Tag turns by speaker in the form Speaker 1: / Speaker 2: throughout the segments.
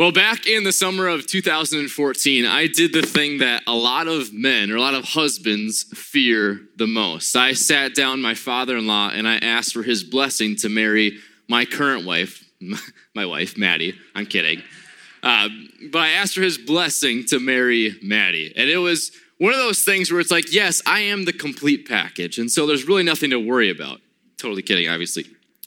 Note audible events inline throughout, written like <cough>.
Speaker 1: Well, back in the summer of 2014, I did the thing that a lot of men or a lot of husbands fear the most. I sat down my father in law and I asked for his blessing to marry my current wife, <laughs> my wife, Maddie. I'm kidding. Uh, but I asked for his blessing to marry Maddie. And it was one of those things where it's like, yes, I am the complete package. And so there's really nothing to worry about. Totally kidding, obviously.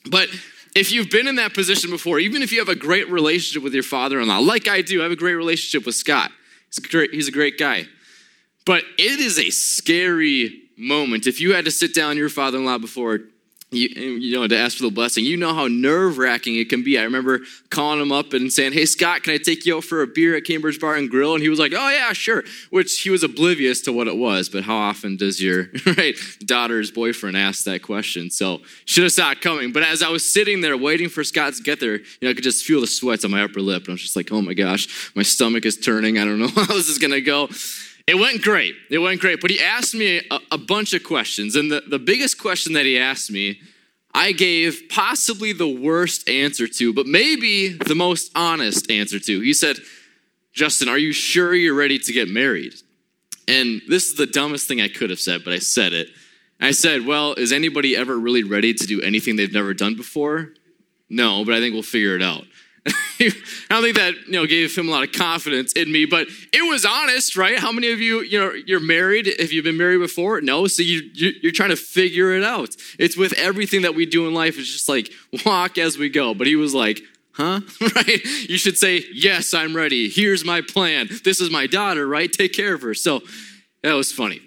Speaker 1: But if you've been in that position before, even if you have a great relationship with your father in law, like I do, I have a great relationship with Scott. He's a great, he's a great guy. But it is a scary moment. If you had to sit down your father in law before you, you know, to ask for the blessing. You know how nerve wracking it can be. I remember calling him up and saying, Hey, Scott, can I take you out for a beer at Cambridge Bar and Grill? And he was like, Oh, yeah, sure. Which he was oblivious to what it was. But how often does your <laughs> right, daughter's boyfriend ask that question? So should have it coming. But as I was sitting there waiting for Scott to get there, you know, I could just feel the sweats on my upper lip. And I was just like, Oh my gosh, my stomach is turning. I don't know <laughs> how this is going to go. It went great. It went great. But he asked me a, a, bunch of questions. And the, the biggest question that he asked me, I gave possibly the worst answer to, but maybe the most honest answer to. He said, Justin, are you sure you're ready to get married? And this is the dumbest thing I could have said, but I said it. I said, Well, is anybody ever really ready to do anything they've never done before? No, but I think we'll figure it out. <laughs> I don't think that you know gave him a lot of confidence in me, but it was honest, right? How many of you you know you're married? If you've been married before, no. So you you're trying to figure it out. It's with everything that we do in life. It's just like walk as we go. But he was like, huh? <laughs> right? You should say yes. I'm ready. Here's my plan. This is my daughter, right? Take care of her. So that was funny,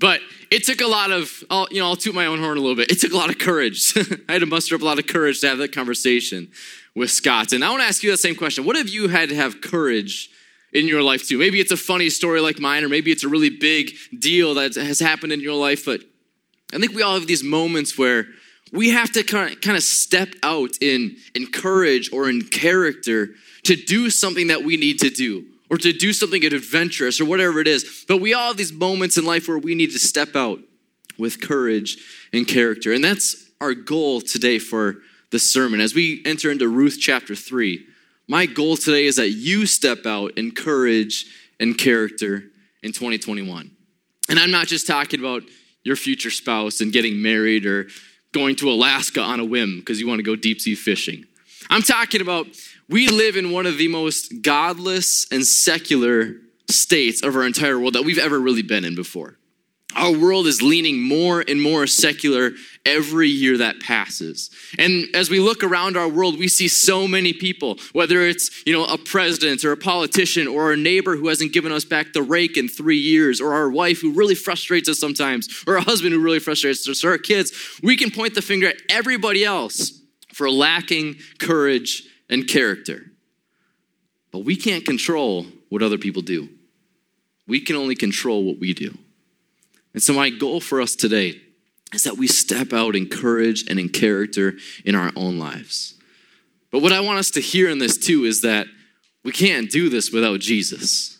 Speaker 1: but it took a lot of I'll, you know I'll toot my own horn a little bit. It took a lot of courage. <laughs> I had to muster up a lot of courage to have that conversation with Scott. And I want to ask you the same question. What have you had to have courage in your life too? Maybe it's a funny story like mine, or maybe it's a really big deal that has happened in your life. But I think we all have these moments where we have to kind of, kind of step out in, in courage or in character to do something that we need to do or to do something adventurous or whatever it is. But we all have these moments in life where we need to step out with courage and character. And that's our goal today for the sermon. As we enter into Ruth chapter 3, my goal today is that you step out in courage and character in 2021. And I'm not just talking about your future spouse and getting married or going to Alaska on a whim because you want to go deep sea fishing. I'm talking about we live in one of the most godless and secular states of our entire world that we've ever really been in before. Our world is leaning more and more secular every year that passes. And as we look around our world, we see so many people, whether it's, you know, a president or a politician or a neighbor who hasn't given us back the rake in 3 years or our wife who really frustrates us sometimes or a husband who really frustrates us or our kids, we can point the finger at everybody else for lacking courage and character. But we can't control what other people do. We can only control what we do. And so, my goal for us today is that we step out in courage and in character in our own lives. But what I want us to hear in this too is that we can't do this without Jesus.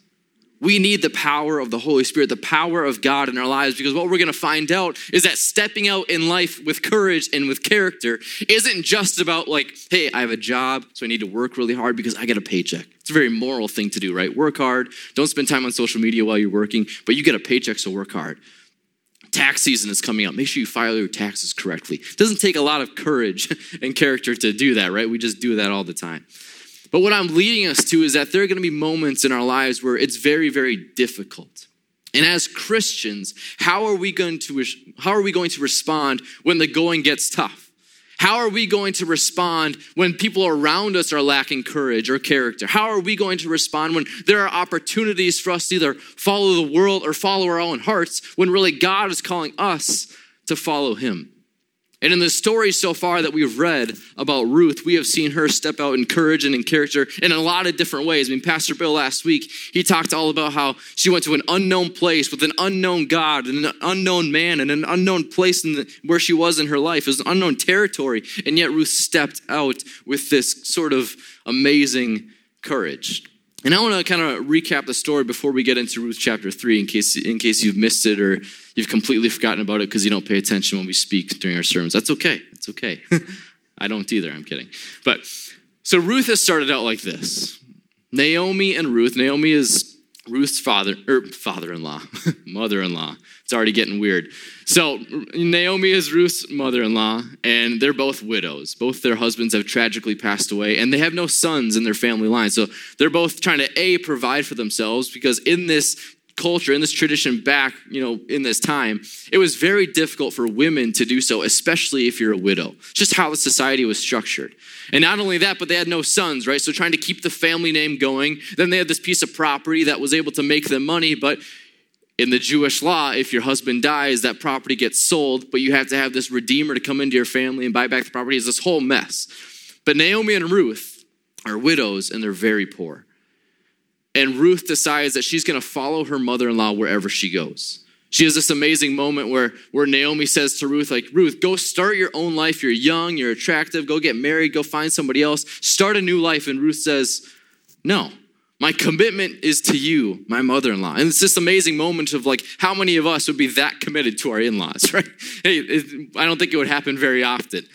Speaker 1: We need the power of the Holy Spirit, the power of God in our lives, because what we're going to find out is that stepping out in life with courage and with character isn't just about, like, hey, I have a job, so I need to work really hard because I get a paycheck. It's a very moral thing to do, right? Work hard, don't spend time on social media while you're working, but you get a paycheck, so work hard tax season is coming up. Make sure you file your taxes correctly. It doesn't take a lot of courage <laughs> and character to do that, right? We just do that all the time. But what I'm leading us to is that there are going to be moments in our lives where it's very, very difficult. And as Christians, how are we going to how are we going to respond when the going gets tough? How are we going to respond when people around us are lacking courage or character? How are we going to respond when there are opportunities for us to either follow the world or follow our own hearts when really God is calling us to follow Him? And in the story so far that we've read about Ruth, we have seen her step out in courage and in character in a lot of different ways. I mean, Pastor Bill last week, he talked all about how she went to an unknown place with an unknown God and an unknown man and an unknown place in the, where she was in her life. It was an unknown territory. And yet Ruth stepped out with this sort of amazing courage. And I want to kind of recap the story before we get into Ruth chapter 3 in case, in case you've missed it or you've completely forgotten about it because you don't pay attention when we speak during our sermons. That's okay. That's okay. <laughs> I don't either. I'm kidding. But so Ruth has started out like this. Naomi and Ruth. Naomi is Ruth's father er, father-in-law, <laughs> mother-in-law. It's already getting weird. So Naomi is Ruth's mother-in-law, and they're both widows. Both their husbands have tragically passed away, and they have no sons in their family line. So they're both trying to a provide for themselves because in this culture, in this tradition back, you know, in this time, it was very difficult for women to do so, especially if you're a widow. just how the society was structured. And not only that, but they had no sons, right? So trying to keep the family name going. Then they had this piece of property that was able to make them money, but in the Jewish law, if your husband dies, that property gets sold, but you have to have this redeemer to come into your family and buy back the property. It's this whole mess. But Naomi and Ruth are widows and they're very poor. And Ruth decides that she's going to follow her mother in law wherever she goes. She has this amazing moment where, where Naomi says to Ruth, like, Ruth, go start your own life. You're young, you're attractive, go get married, go find somebody else, start a new life. And Ruth says, No, my commitment is to you, my mother in law. And it's this amazing moment of like, how many of us would be that committed to our in laws, <laughs> right? Hey, it, I don't think it would happen very often.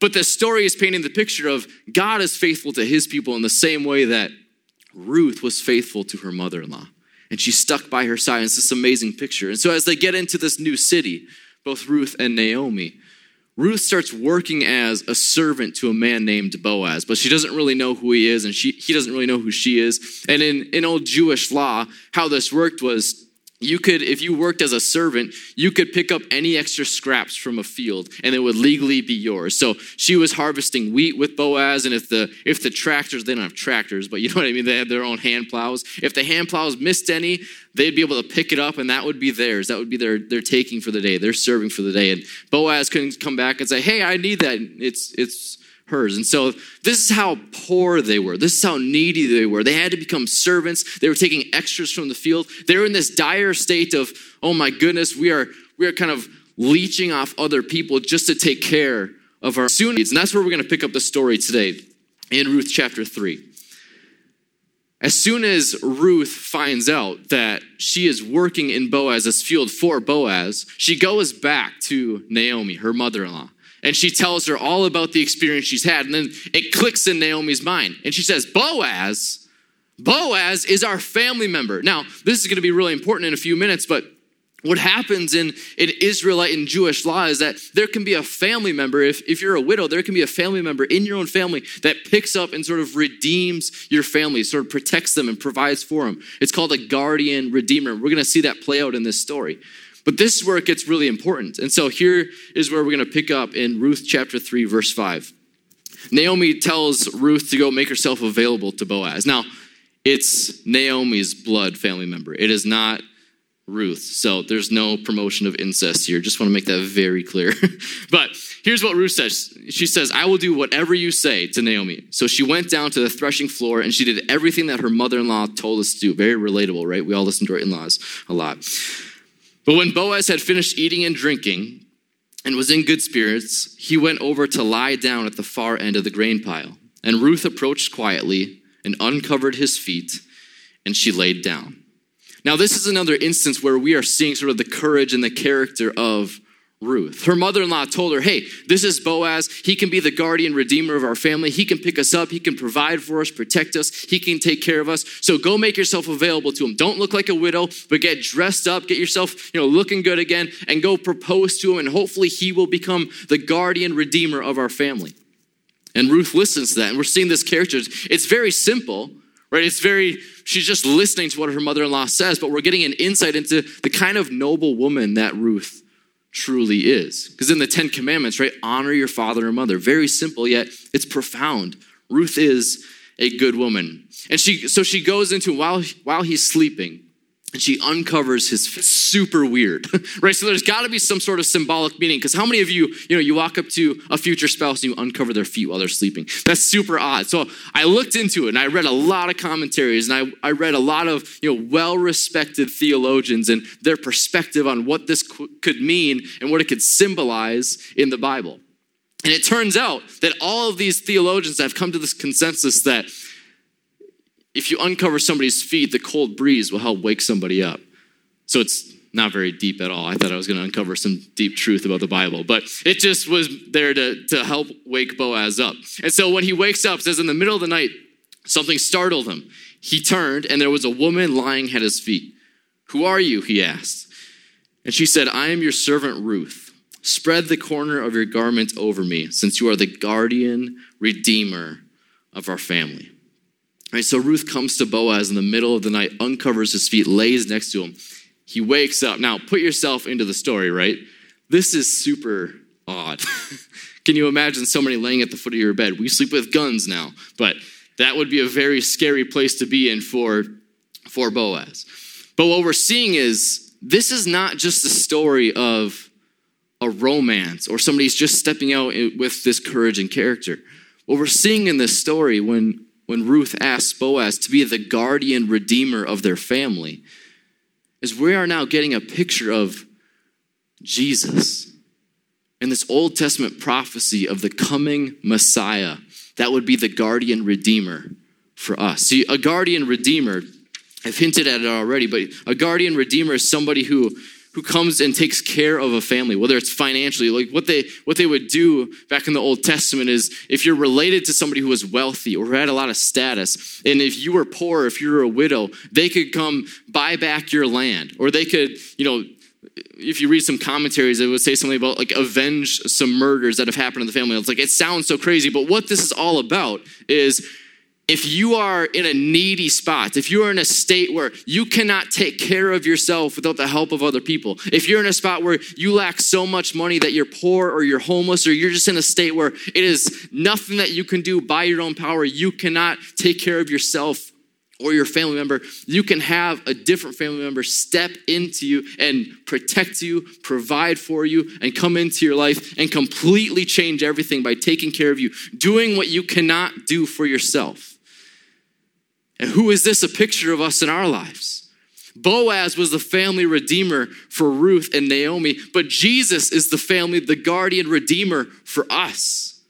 Speaker 1: But the story is painting the picture of God is faithful to his people in the same way that Ruth was faithful to her mother in law. And she stuck by her side. It's this amazing picture. And so, as they get into this new city, both Ruth and Naomi, Ruth starts working as a servant to a man named Boaz, but she doesn't really know who he is, and she, he doesn't really know who she is. And in, in old Jewish law, how this worked was you could if you worked as a servant you could pick up any extra scraps from a field and it would legally be yours. So she was harvesting wheat with Boaz and if the if the tractors they don't have tractors but you know what i mean? They have their own hand plows. If the hand plows missed any they'd be able to pick it up and that would be theirs. That would be their their taking for the day. They're serving for the day. And Boaz couldn't come back and say hey i need that. It's it's hers. And so this is how poor they were. This is how needy they were. They had to become servants. They were taking extras from the field. They were in this dire state of, oh my goodness, we are we are kind of leeching off other people just to take care of our soon needs. And that's where we're going to pick up the story today in Ruth chapter 3. As soon as Ruth finds out that she is working in Boaz's field for Boaz, she goes back to Naomi, her mother in law and she tells her all about the experience she's had. And then it clicks in Naomi's mind. And she says, Boaz, Boaz is our family member. Now, this is going to be really important in a few minutes, but what happens in, in Israelite and Jewish law is that there can be a family member, if, if you're a widow, there can be a family member in your own family that picks up and sort of redeems your family, sort of protects them and provides for them. It's called a guardian redeemer. We're going to see that play out in this story. But this is where it gets really important. And so here is where we're going to pick up in Ruth chapter 3, verse 5. Naomi tells Ruth to go make herself available to Boaz. Now, it's Naomi's blood family member, it is not Ruth. So there's no promotion of incest here. Just want to make that very clear. <laughs> but here's what Ruth says She says, I will do whatever you say to Naomi. So she went down to the threshing floor and she did everything that her mother in law told us to do. Very relatable, right? We all listen to our in laws a lot. But when Boaz had finished eating and drinking and was in good spirits, he went over to lie down at the far end of the grain pile. And Ruth approached quietly and uncovered his feet, and she laid down. Now, this is another instance where we are seeing sort of the courage and the character of Ruth. Her mother in law told her, Hey, this is Boaz. He can be the guardian redeemer of our family. He can pick us up. He can provide for us, protect us. He can take care of us. So go make yourself available to him. Don't look like a widow, but get dressed up, get yourself, you know, looking good again, and go propose to him. And hopefully he will become the guardian redeemer of our family. And Ruth listens to that. And we're seeing this character. It's very simple, right? It's very, she's just listening to what her mother in law says, but we're getting an insight into the kind of noble woman that Ruth truly is. Because in the Ten Commandments, right, honor your father and mother. Very simple, yet it's profound. Ruth is a good woman. And she so she goes into while while he's sleeping, and she uncovers his super weird <laughs> right? So there's got to be some sort of symbolic meaning because how many of you you know you walk up to a future spouse and you uncover their feet while they're sleeping? That's super odd. So i looked into it and i read a lot of commentaries and i, I read a lot of you know well-respected theologians and their perspective on what this could mean and what it could symbolize in the bible. And it turns out that all of these theologians have come to this consensus that if you uncover somebody's feet, the cold breeze will help wake somebody up. So it's not very deep at all. I thought I was going to uncover some deep truth about the Bible, but it just was there to, to help wake Boaz up. And so when he wakes up, says in the middle of the night, Something startled him. He turned, and there was a woman lying at his feet. Who are you? he asked. And she said, I am your servant Ruth. Spread the corner of your garment over me, since you are the guardian redeemer of our family. Right, so Ruth comes to Boaz in the middle of the night, uncovers his feet, lays next to him. He wakes up. Now, put yourself into the story, right? This is super odd. <laughs> Can you imagine somebody laying at the foot of your bed? We sleep with guns now, but that would be a very scary place to be in for, for Boaz. But what we're seeing is this is not just a story of a romance or somebody's just stepping out with this courage and character. What we're seeing in this story when, when Ruth asks Boaz to be the guardian redeemer of their family is we are now getting a picture of Jesus and this Old Testament prophecy of the coming Messiah that would be the guardian redeemer for us. See, a guardian redeemer, I've hinted at it already, but a guardian redeemer is somebody who who comes and takes care of a family, whether it's financially, like what they what they would do back in the Old Testament is if you're related to somebody who was wealthy or had a lot of status, and if you were poor, if you were a widow, they could come buy back your land, or they could, you know, if you read some commentaries, it would say something about like avenge some murders that have happened in the family. It's like it sounds so crazy, but what this is all about is if you are in a needy spot, if you are in a state where you cannot take care of yourself without the help of other people, if you're in a spot where you lack so much money that you're poor or you're homeless or you're just in a state where it is nothing that you can do by your own power, you cannot take care of yourself or your family member, you can have a different family member step into you and protect you, provide for you, and come into your life and completely change everything by taking care of you, doing what you cannot do for yourself. And who is this a picture of us in our lives? Boaz was the family redeemer for Ruth and Naomi, but Jesus is the family, the guardian redeemer for us.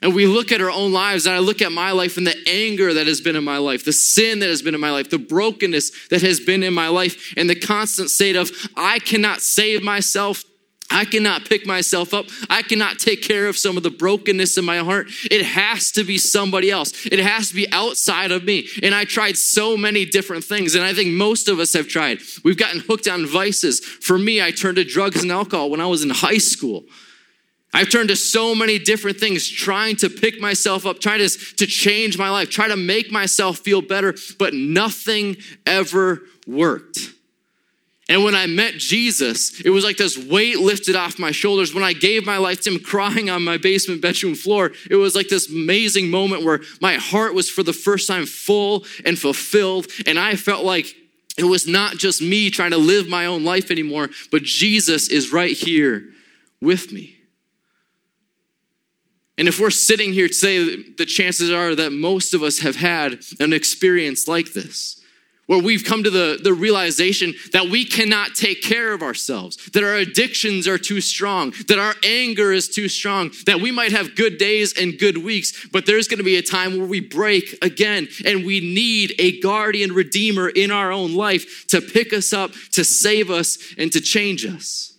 Speaker 1: And we look at our own lives, and I look at my life and the anger that has been in my life, the sin that has been in my life, the brokenness that has been in my life, and the constant state of, I cannot save myself. I cannot pick myself up. I cannot take care of some of the brokenness in my heart. It has to be somebody else. It has to be outside of me. And I tried so many different things, and I think most of us have tried. We've gotten hooked on vices. For me, I turned to drugs and alcohol when I was in high school. I've turned to so many different things, trying to pick myself up, trying to, to change my life, try to make myself feel better, but nothing ever worked. And when I met Jesus, it was like this weight lifted off my shoulders. When I gave my life to Him, crying on my basement bedroom floor, it was like this amazing moment where my heart was for the first time full and fulfilled. And I felt like it was not just me trying to live my own life anymore, but Jesus is right here with me. And if we're sitting here today, the chances are that most of us have had an experience like this, where we've come to the, the realization that we cannot take care of ourselves, that our addictions are too strong, that our anger is too strong, that we might have good days and good weeks, but there's gonna be a time where we break again, and we need a guardian redeemer in our own life to pick us up, to save us, and to change us.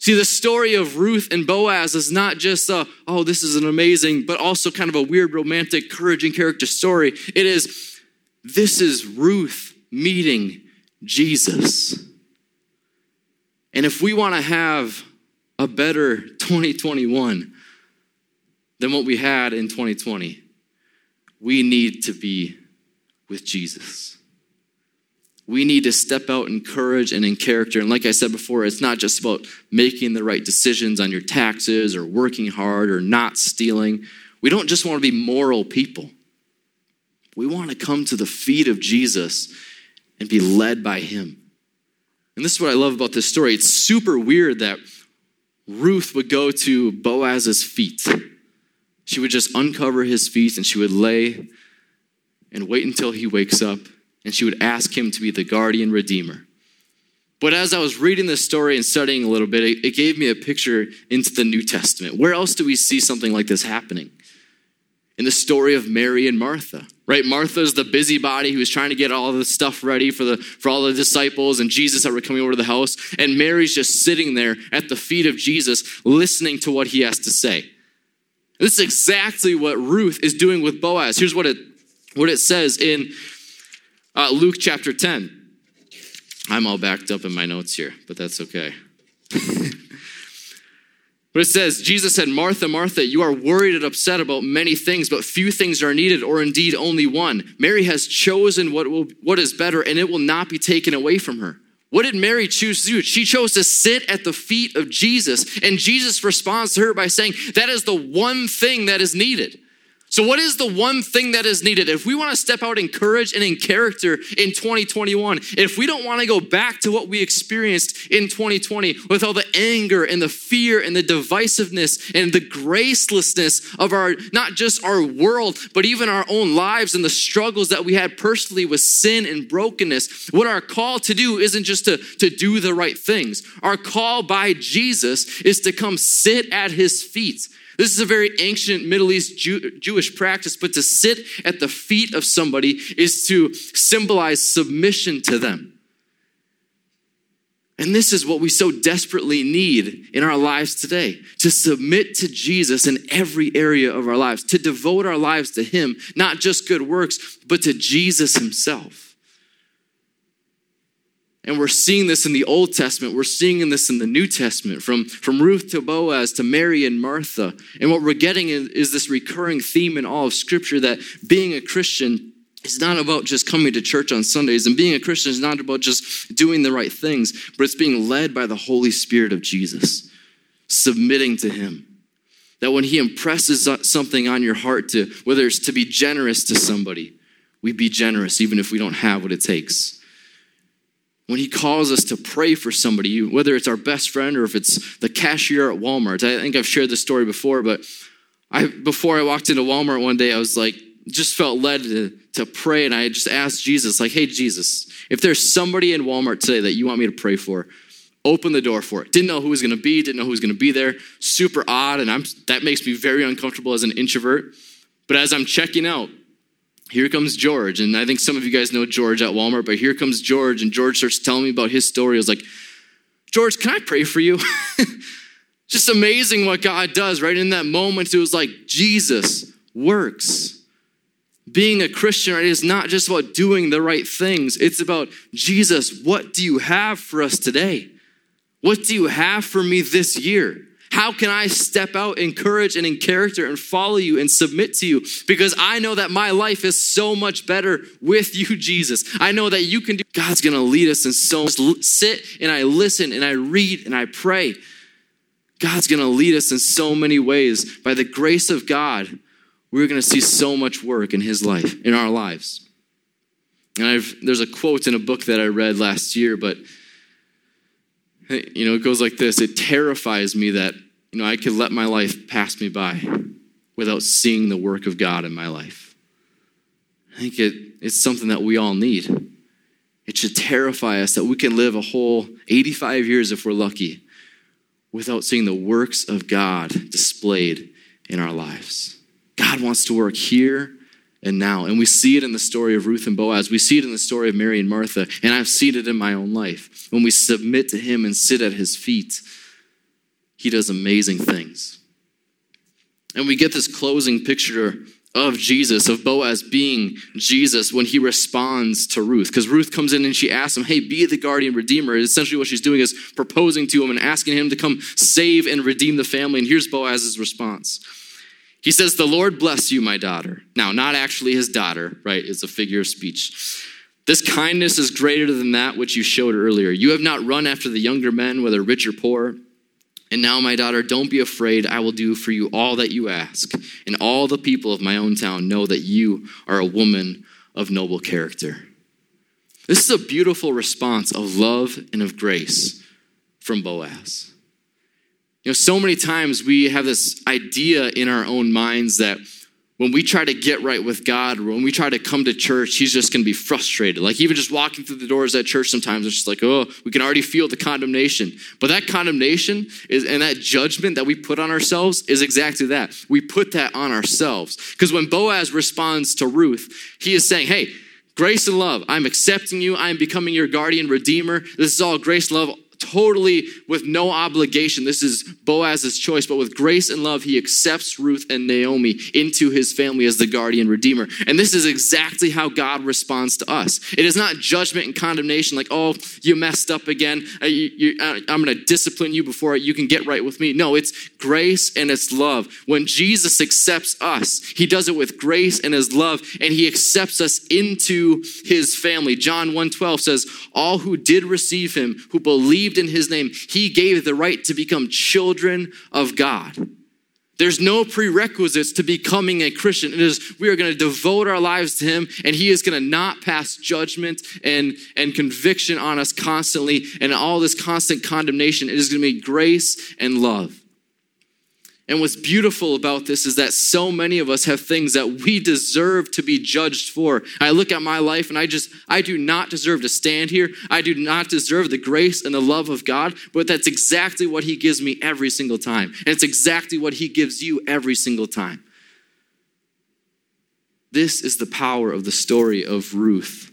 Speaker 1: See, the story of Ruth and Boaz is not just a, oh, this is an amazing, but also kind of a weird, romantic, encouraging character story. It is, this is Ruth meeting Jesus. And if we want to have a better <laughs> 2021 than what we had in 2020, we need to be with Jesus. We need to step out in courage and in character. And like I said before, it's not just about making the right decisions on your taxes or working hard or not stealing. We don't just want to be moral people. We want to come to the feet of Jesus and be led by him. And this is what I love about this story. It's super weird that Ruth would go to Boaz's feet. She would just uncover his feet and she would lay and wait until he wakes up and she would ask him to be the guardian redeemer. But as I was reading this story and studying a little bit, it, gave me a picture into the New Testament. Where else do we see something like this happening? In the story of Mary and Martha, right? Martha's the busybody who was trying to get all the stuff ready for the for all the disciples and Jesus that were coming over to the house, and Mary's just sitting there at the feet of Jesus, listening to what he has to say. This is exactly what Ruth is doing with Boaz. Here's what it what it says in uh, Luke chapter 10. I'm all backed up in my notes here, but that's okay. <laughs> But it says, Jesus said, Martha, Martha, you are worried and upset about many things, but few things are needed, or indeed only one. Mary has chosen what, will, what is better, and it will not be taken away from her. What did Mary choose to do? She chose to sit at the feet of Jesus. And Jesus responds to her by saying, That is the one thing that is needed. So, what is the one thing that is needed? If we want to step out in courage and in character in 2021, if we don't want to go back to what we experienced in 2020 with all the anger and the fear and the divisiveness and the gracelessness of our, not just our world, but even our own lives and the struggles that we had personally with sin and brokenness, what our call to do isn't just to, to do the right things. Our call by Jesus is to come sit at his feet this is a very ancient Middle East Jew- Jewish practice, but to sit at the feet of somebody is to symbolize submission to them. And this is what we so desperately need in our lives today to submit to Jesus in every area of our lives, to devote our lives to Him, not just good works, but to Jesus Himself. And we're seeing this in the Old Testament. We're seeing this in the New Testament, from, from Ruth to Boaz to Mary and Martha. And what we're getting is, is this recurring theme in all of Scripture that being a Christian is not about just coming to church on Sundays. And being a Christian is not about just doing the right things, but it's being led by the Holy Spirit of Jesus, submitting to Him. That when He impresses something on your heart to, whether it's to be generous to somebody, we be generous even if we don't have what it takes when he calls us to pray for somebody, whether it's our best friend or if it's the cashier at Walmart. I think I've shared this story before, but I before I walked into Walmart one day, I was like, just felt led to, to pray, and I just asked Jesus, like, hey, Jesus, if there's somebody in Walmart today that you want me to pray for, open the door for it. Didn't know who was gonna be, didn't know who was gonna be there. Super odd, and I'm that makes me very uncomfortable as an introvert. But as I'm checking out, here comes George. And I think some of you guys know George at Walmart, but here comes George. And George starts telling me about his story. I was like, George, can I pray for you? <laughs> Just amazing what God does, right? In that moment, it was like Jesus works. Being a Christian right, is not just about doing the right things, it's about Jesus, what do you have for us today? What do you have for me this year? How can I step out in courage and in character and follow you and submit to you? Because I know that my life is so much better with you, <laughs> Jesus. I know that you can do, God's gonna lead us and so sit and I listen and I read and I pray. God's gonna lead us in so many ways. By the grace of God, we're gonna see so much work in His life, in our lives. And I've, there's a quote in a book that I read last year, but you know, it goes like this It terrifies me that, you know, I could let my life pass me by without seeing the work of God in my life. I think it, it's something that we all need. It should terrify us that we can live a whole 85 years if we're lucky without seeing the works of God displayed in our lives. God wants to work here and now. And we see it in the story of Ruth and Boaz. We see it in the story of Mary and Martha. And I've seen it in my own life. When we submit to Him and sit at His feet, He does amazing things. And we get this closing picture of Jesus, of Boaz being Jesus when he responds to Ruth. Because Ruth comes in and she asks him, Hey, be the guardian redeemer. And essentially, what she's doing is proposing to him and asking him to come save and redeem the family. And here's Boaz's response he says, The Lord bless you, my daughter. Now, not actually his daughter, right? It's a figure of speech. This kindness is greater than that which you showed earlier. You have not run after the younger men, whether rich or poor. And now, my daughter, don't be afraid. I will do for you all that you ask. And all the people of my own town know that you are a woman of noble character. This is a beautiful response of love and of grace from Boaz. Know, so many times we have this idea in our own minds that when we try to get right with God, when we try to come to church, He's just going to be frustrated. Like even just walking through the doors at church, sometimes it's just like, oh, we can already feel the condemnation. But that condemnation is, and that judgment that we put on ourselves is exactly that. We put that on ourselves. Because when Boaz responds to Ruth, he is saying, hey, grace and love, I'm accepting you, I'm becoming your guardian redeemer. This is all grace love totally with no obligation. This is Boaz's choice, but with grace and love, he accepts Ruth and Naomi into his family as the guardian redeemer. And this is exactly how God responds to us. It is not judgment and condemnation, like, oh, you messed up again. Uh, uh, I'm going to discipline you before you can get right with me. No, it's grace and it's love. When Jesus accepts us, he does it with grace and his love, and he accepts us into his family. John 1:12 says, All who did receive him, who believed in his name, he gave the right to become children of God. There's no prerequisites to becoming a Christian. It is we are going to devote our lives to Him, and He is going to not pass judgment and, and conviction on us constantly, and all this constant condemnation. It is going to be grace and love. And what's beautiful about this is that so many of us have things that we deserve to be judged for. I look at my life and I just, I do not deserve to stand here. I do not deserve the grace and the love of God, but that's exactly what He gives me every single time. And it's exactly what He gives you every single time. This is the power of the story of Ruth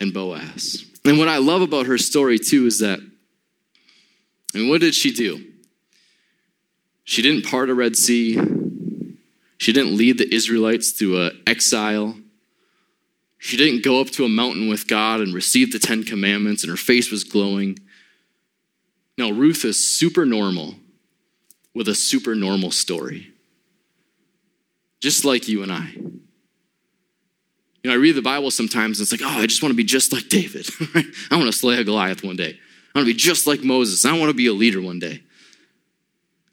Speaker 1: and Boaz. And what I love about her story too is that, and what did she do? She didn't part a Red Sea. She didn't lead the Israelites through an exile. She didn't go up to a mountain with God and receive the Ten Commandments and her face was glowing. No, Ruth is super normal with a super normal story. Just like you and I. You know, I read the Bible sometimes and it's like, oh, I just want to be just like David. <laughs> I want to slay a Goliath one day. I want to be just like Moses. I want to be a leader one day.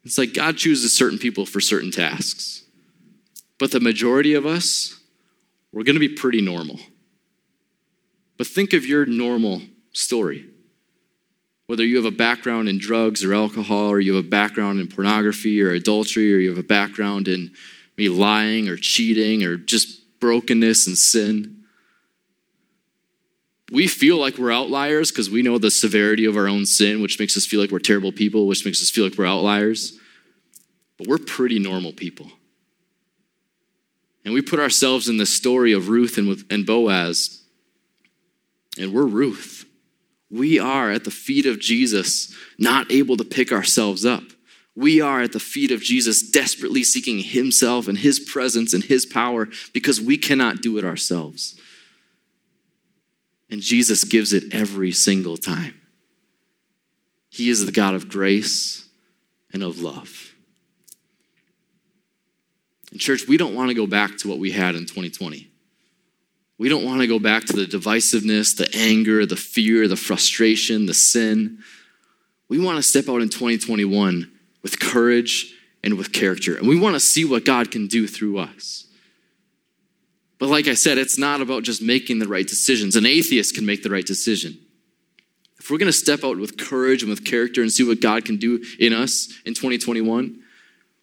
Speaker 1: It's like God chooses certain people for certain tasks. But the majority of us, we're going to be pretty normal. But think of your normal story. Whether you have a background in drugs or alcohol, or you have a background in pornography or adultery, or you have a background in maybe lying or cheating or just brokenness and sin. We feel like we're outliers because we know the severity of our own sin, which makes us feel like we're terrible people, which makes us feel like we're outliers but we're pretty normal people. And we put ourselves in the story of Ruth and, with, and Boaz, and we're Ruth. We are at the feet of Jesus, not able to pick ourselves up. We are at the feet of Jesus, desperately seeking Himself and His presence and His power because we cannot do it ourselves. And Jesus gives it every single time. He is the God of grace and of love. And church, we don't want to go back to what we had in 2020. We don't want to go back to the divisiveness, the anger, the fear, the frustration, the sin. We want to step out in 2021 with courage and with character. And we want to see what God can do through us. But like I said, it's not about just making the right decisions. An atheist can make the right decision. If we're going to step out with courage and with character and see what God can do in us in 2021,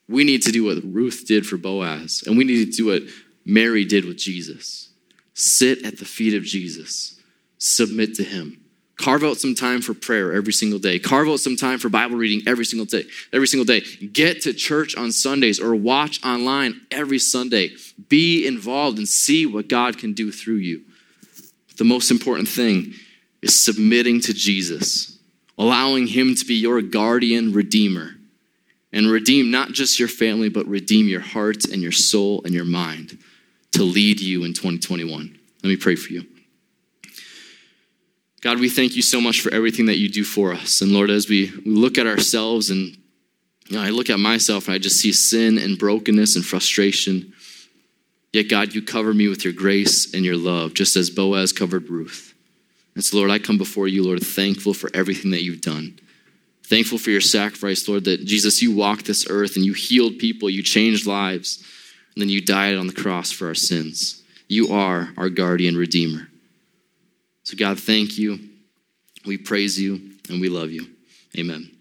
Speaker 1: we need to do what Ruth did for Boaz, and we need to do what Mary did with Jesus. Sit at the feet of Jesus, submit to him. Carve out some time for prayer every single day. Carve out some time for Bible reading every single day. Every single day. Get to church on Sundays or watch online every Sunday. Be involved and see what God can do through you. The most important thing is submitting to Jesus, allowing him to be your guardian redeemer and redeem not just your family, but redeem your heart and your soul and your mind to lead you in 2021. Let me pray for you. God, we thank you so much for everything that you do for us. And Lord, as we, we look at ourselves and you know, I look at myself and I just see sin and brokenness and frustration. Yet, God, you cover me with your grace and your love, just as Boaz covered Ruth. And so, Lord, I come before you, Lord, thankful for everything that you've done. Thankful for your sacrifice, Lord, that Jesus, you walked this earth and you healed people, you changed lives, and then you died on the cross for our sins. You are our guardian redeemer. So, God, thank you. We praise you and we love you. Amen.